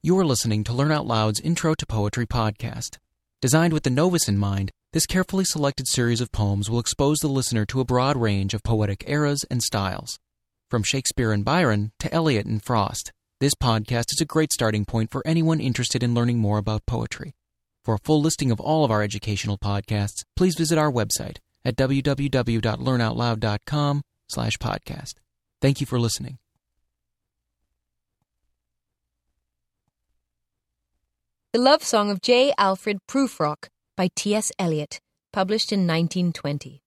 You are listening to Learn Out Loud's Intro to Poetry podcast. Designed with the novice in mind, this carefully selected series of poems will expose the listener to a broad range of poetic eras and styles. From Shakespeare and Byron to Eliot and Frost, this podcast is a great starting point for anyone interested in learning more about poetry. For a full listing of all of our educational podcasts, please visit our website at www.learnoutloud.com slash podcast. Thank you for listening. The Love Song of J. Alfred Prufrock by T.S. Eliot, published in 1920.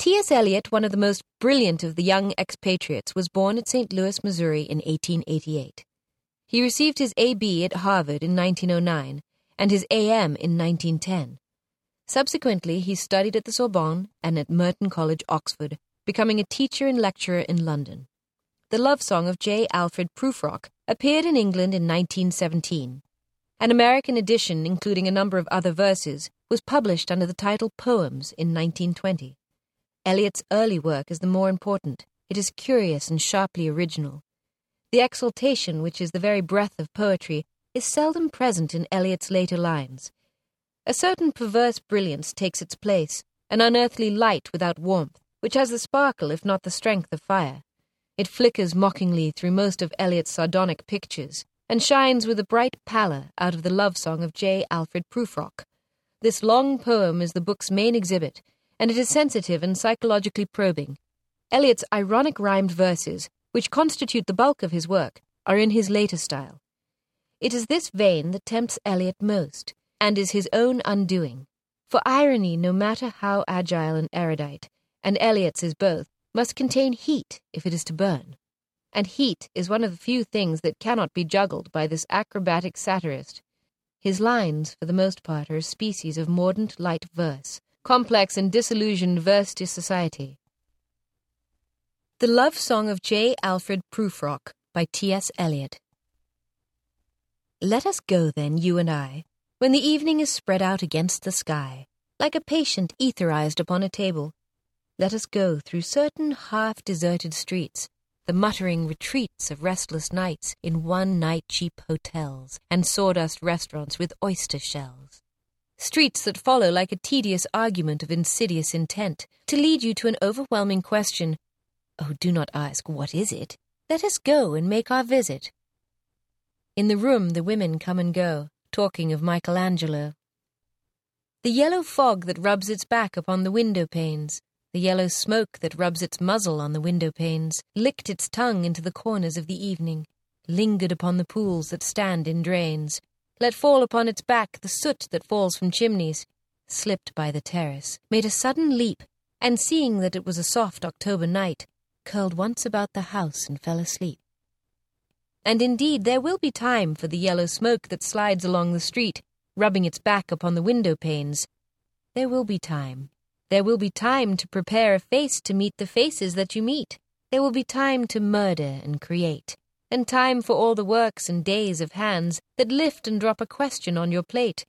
T.S. Eliot, one of the most brilliant of the young expatriates, was born at St. Louis, Missouri in 1888. He received his A.B. at Harvard in 1909 and his A.M. in 1910. Subsequently, he studied at the Sorbonne and at Merton College, Oxford, becoming a teacher and lecturer in London. The Love Song of J. Alfred Prufrock appeared in England in 1917. An American edition, including a number of other verses, was published under the title Poems in 1920. Eliot's early work is the more important. It is curious and sharply original. The exaltation, which is the very breath of poetry, is seldom present in Eliot's later lines. A certain perverse brilliance takes its place, an unearthly light without warmth, which has the sparkle, if not the strength, of fire. It flickers mockingly through most of Eliot's sardonic pictures, and shines with a bright pallor out of the love song of J. Alfred Prufrock. This long poem is the book's main exhibit, and it is sensitive and psychologically probing. Eliot's ironic rhymed verses, which constitute the bulk of his work, are in his later style. It is this vein that tempts Eliot most, and is his own undoing. For irony, no matter how agile and erudite, and Eliot's is both, must contain heat if it is to burn and heat is one of the few things that cannot be juggled by this acrobatic satirist. His lines, for the most part, are a species of mordant light verse, complex and disillusioned vers de société. The Love Song of J. Alfred Prufrock by T.S. Eliot. Let us go, then, you and I, when the evening is spread out against the sky, like a patient etherized upon a table. Let us go through certain half deserted streets the muttering retreats of restless nights in one night cheap hotels and sawdust restaurants with oyster shells. Streets that follow like a tedious argument of insidious intent to lead you to an overwhelming question. Oh, do not ask, what is it? Let us go and make our visit. In the room, the women come and go, talking of Michelangelo. The yellow fog that rubs its back upon the window panes, the yellow smoke that rubs its muzzle on the window panes licked its tongue into the corners of the evening, lingered upon the pools that stand in drains, let fall upon its back the soot that falls from chimneys, slipped by the terrace, made a sudden leap, and seeing that it was a soft October night, curled once about the house and fell asleep. And indeed, there will be time for the yellow smoke that slides along the street, rubbing its back upon the window panes. There will be time. There will be time to prepare a face to meet the faces that you meet. There will be time to murder and create, and time for all the works and days of hands that lift and drop a question on your plate.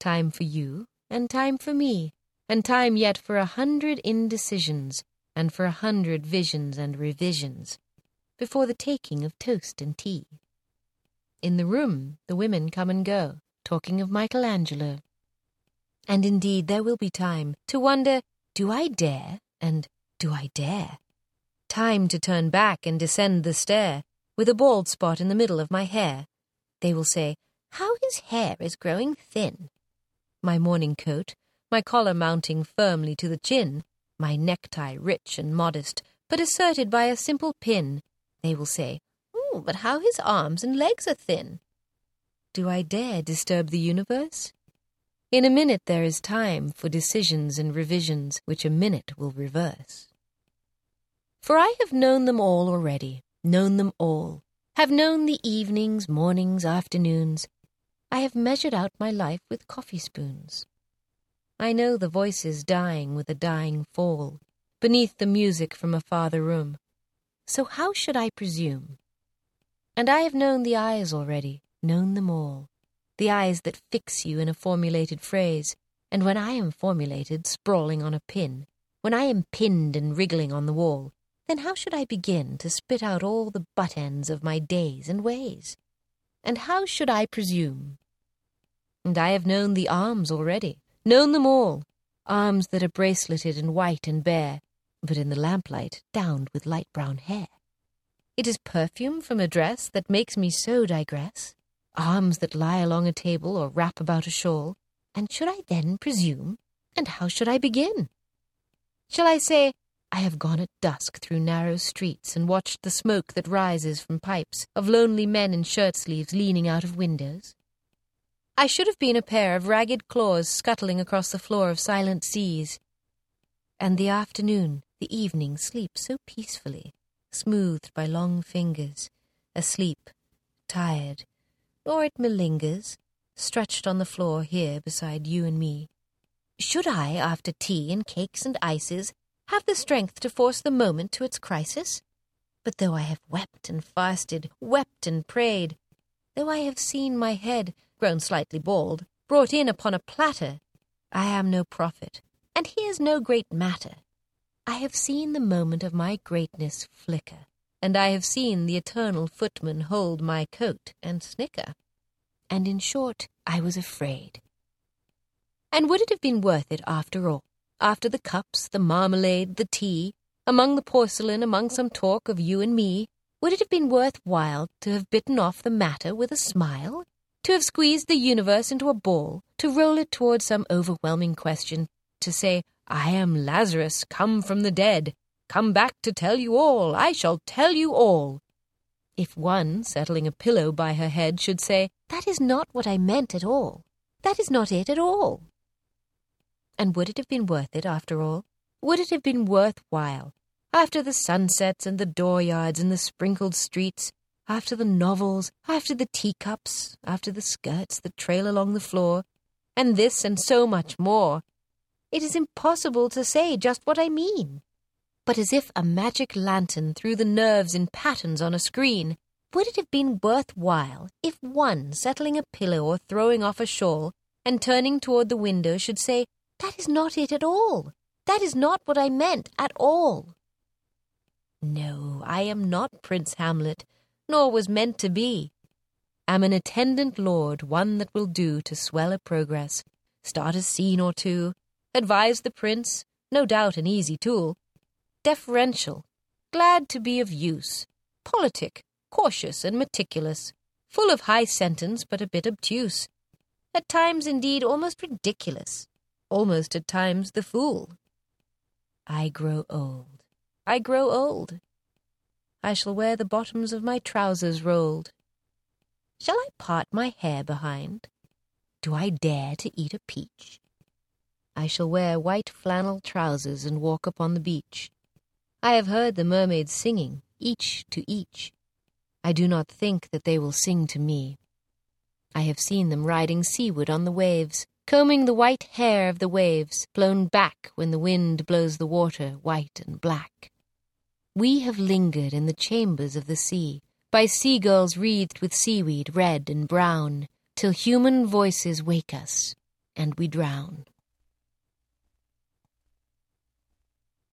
Time for you, and time for me, and time yet for a hundred indecisions, and for a hundred visions and revisions, before the taking of toast and tea. In the room, the women come and go, talking of Michelangelo, and indeed, there will be time to wonder, do I dare? And do I dare? Time to turn back and descend the stair, with a bald spot in the middle of my hair. They will say, How his hair is growing thin. My morning coat, my collar mounting firmly to the chin, my necktie rich and modest, but asserted by a simple pin. They will say, but how his arms and legs are thin. Do I dare disturb the universe? In a minute there is time for decisions and revisions which a minute will reverse. For I have known them all already, known them all, have known the evenings, mornings, afternoons. I have measured out my life with coffee spoons. I know the voices dying with a dying fall, beneath the music from a farther room. So how should I presume? And I have known the eyes already, known them all the eyes that fix you in a formulated phrase, and when I am formulated, sprawling on a pin, when I am pinned and wriggling on the wall, then how should I begin to spit out all the butt ends of my days and ways? and how should I presume? And I have known the arms already, known them all, arms that are braceleted and white and bare, but in the lamplight downed with light brown hair. It is perfume from a dress that makes me so digress, arms that lie along a table or wrap about a shawl, and should I then presume? And how should I begin? Shall I say, I have gone at dusk through narrow streets and watched the smoke that rises from pipes of lonely men in shirt sleeves leaning out of windows. I should have been a pair of ragged claws scuttling across the floor of silent seas. And the afternoon, the evening sleeps so peacefully, smoothed by long fingers, asleep, tired, or it malingers, stretched on the floor here beside you and me. Should I, after tea and cakes and ices, have the strength to force the moment to its crisis? But though I have wept and fasted, wept and prayed, though I have seen my head, grown slightly bald, brought in upon a platter, I am no prophet, and here's no great matter. I have seen the moment of my greatness flicker, and I have seen the eternal footman hold my coat and snicker. And in short, I was afraid. And would it have been worth it after all? after the cups, the marmalade, the tea, among the porcelain, among some talk of you and me, would it have been worth while to have bitten off the matter with a smile? To have squeezed the universe into a ball, to roll it toward some overwhelming question, to say, I am Lazarus, come from the dead, come back to tell you all, I shall tell you all. If one, settling a pillow by her head, should say, That is not what I meant at all, that is not it at all. And would it have been worth it, after all? Would it have been worth while? After the sunsets and the dooryards and the sprinkled streets, after the novels, after the teacups, after the skirts that trail along the floor, and this and so much more, it is impossible to say just what I mean. But as if a magic lantern threw the nerves in patterns on a screen, would it have been worth while if one, settling a pillow or throwing off a shawl, and turning toward the window, should say, that is not it at all. That is not what I meant at all. No, I am not Prince Hamlet, nor was meant to be. Am an attendant lord, one that will do to swell a progress, start a scene or two, advise the prince, no doubt an easy tool, deferential, glad to be of use, politic, cautious and meticulous, full of high sentence but a bit obtuse, at times indeed almost ridiculous almost at times the fool. I grow old. I grow old. I shall wear the bottoms of my trousers rolled. Shall I part my hair behind? Do I dare to eat a peach? I shall wear white flannel trousers and walk upon the beach. I have heard the mermaids singing, each to each. I do not think that they will sing to me. I have seen them riding seaward on the waves, combing the white hair of the waves blown back when the wind blows the water white and black. We have lingered in the chambers of the sea, by seagulls wreathed with seaweed red and brown, till human voices wake us, and we drown.